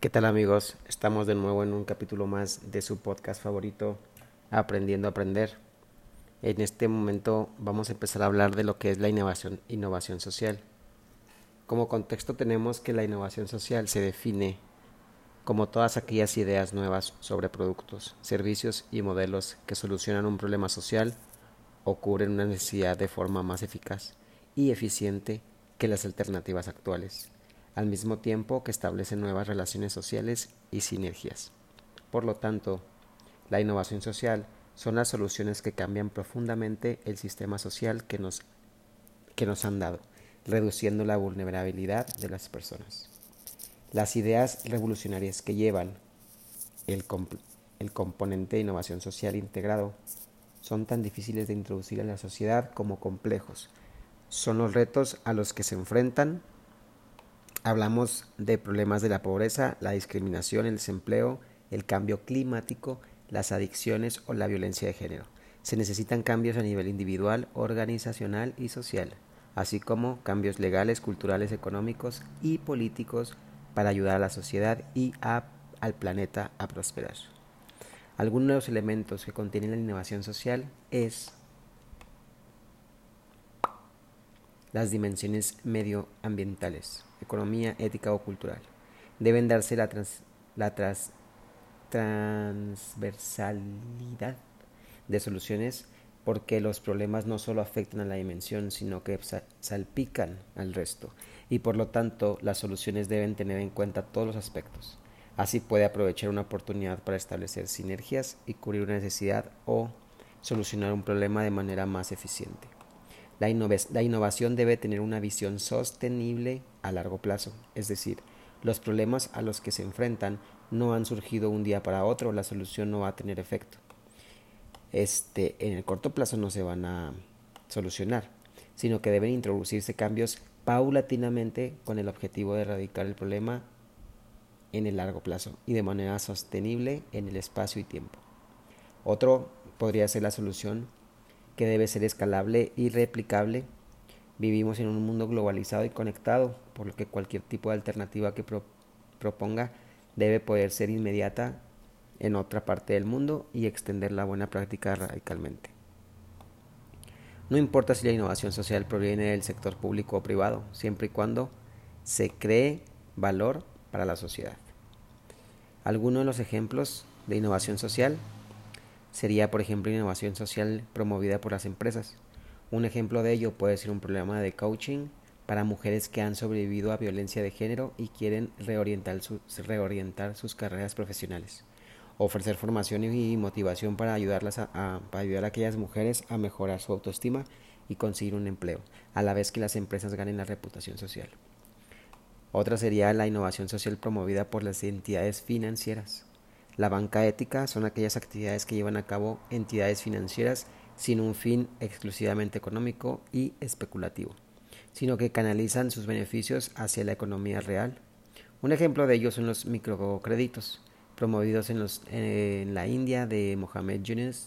¿Qué tal amigos? Estamos de nuevo en un capítulo más de su podcast favorito, Aprendiendo a Aprender. En este momento vamos a empezar a hablar de lo que es la innovación, innovación social. Como contexto tenemos que la innovación social se define como todas aquellas ideas nuevas sobre productos, servicios y modelos que solucionan un problema social o cubren una necesidad de forma más eficaz y eficiente que las alternativas actuales al mismo tiempo que establece nuevas relaciones sociales y sinergias. Por lo tanto, la innovación social son las soluciones que cambian profundamente el sistema social que nos, que nos han dado, reduciendo la vulnerabilidad de las personas. Las ideas revolucionarias que llevan el, el componente de innovación social integrado son tan difíciles de introducir en la sociedad como complejos. Son los retos a los que se enfrentan Hablamos de problemas de la pobreza, la discriminación, el desempleo, el cambio climático, las adicciones o la violencia de género. Se necesitan cambios a nivel individual, organizacional y social, así como cambios legales, culturales, económicos y políticos para ayudar a la sociedad y al planeta a prosperar. Algunos de los elementos que contiene la innovación social es las dimensiones medioambientales, economía, ética o cultural. Deben darse la, la transversalidad de soluciones porque los problemas no solo afectan a la dimensión, sino que salpican al resto, y por lo tanto las soluciones deben tener en cuenta todos los aspectos. Así puede aprovechar una oportunidad para establecer sinergias y cubrir una necesidad o solucionar un problema de manera más eficiente. La, innovación debe tener una visión sostenible a largo plazo, es decir, los problemas a los que se enfrentan no han surgido un día para otro, la solución no va a tener efecto. Este, en el corto plazo no se van a solucionar, sino que deben introducirse cambios paulatinamente con el objetivo de erradicar el problema en el largo plazo y de manera sostenible en el espacio y tiempo. Otro podría ser la solución que debe ser escalable y replicable. Vivimos en un mundo globalizado y conectado, por lo que cualquier tipo de alternativa que proponga debe poder ser inmediata en otra parte del mundo y extender la buena práctica radicalmente. No importa si la innovación social proviene del sector público o privado, siempre y cuando se cree valor para la sociedad. Algunos de los ejemplos de innovación social sería, por ejemplo, innovación social promovida por las empresas. Un ejemplo de ello puede ser un programa de coaching para mujeres que han sobrevivido a violencia de género y quieren reorientar, sus carreras profesionales. Ofrecer formación y motivación para, ayudarlas a, para ayudar a aquellas mujeres a mejorar su autoestima y conseguir un empleo, a la vez que las empresas ganen la reputación social. Otra sería la innovación social promovida por las entidades financieras. La banca ética son aquellas actividades que llevan a cabo entidades financieras sin un fin exclusivamente económico y especulativo, sino que canalizan sus beneficios hacia la economía real. Un ejemplo de ello son los microcréditos, promovidos en, la India de Mohamed Yunus,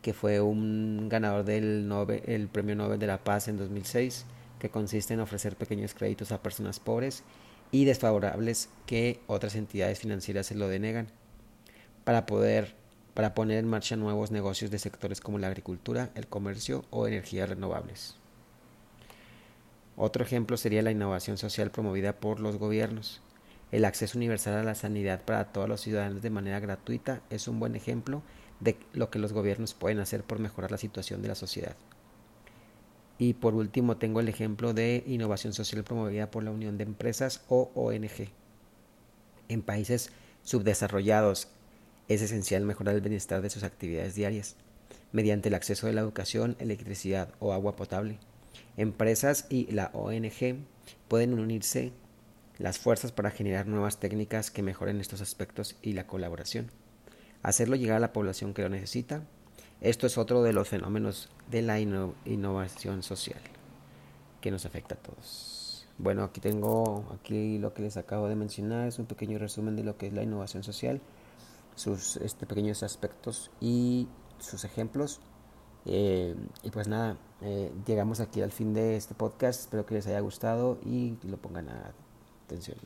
que fue un ganador del el Premio Nobel de la Paz en 2006, que consiste en ofrecer pequeños créditos a personas pobres y desfavorables que otras entidades financieras se lo denegan para poder para poner en marcha nuevos negocios de sectores como la agricultura, el comercio o energías renovables. Otro ejemplo sería la innovación social promovida por los gobiernos. El acceso universal a la sanidad para todos los ciudadanos de manera gratuita es un buen ejemplo de lo que los gobiernos pueden hacer por mejorar la situación de la sociedad. Y por último tengo el ejemplo de innovación social promovida por la Unión de Empresas o ONG. En países subdesarrollados es esencial mejorar el bienestar de sus actividades diarias, mediante el acceso a la educación, electricidad o agua potable. Empresas y la ONG pueden unirse las fuerzas para generar nuevas técnicas que mejoren estos aspectos y la colaboración. Hacerlo llegar a la población que lo necesita. Esto es otro de los fenómenos de la innovación social que nos afecta a todos. Bueno, aquí tengo aquí lo que les acabo de mencionar, es un pequeño resumen de lo que es la innovación social sus este, pequeños aspectos y sus ejemplos. Eh, y pues nada, eh, llegamos aquí al fin de este podcast. Espero que les haya gustado y lo pongan a atención.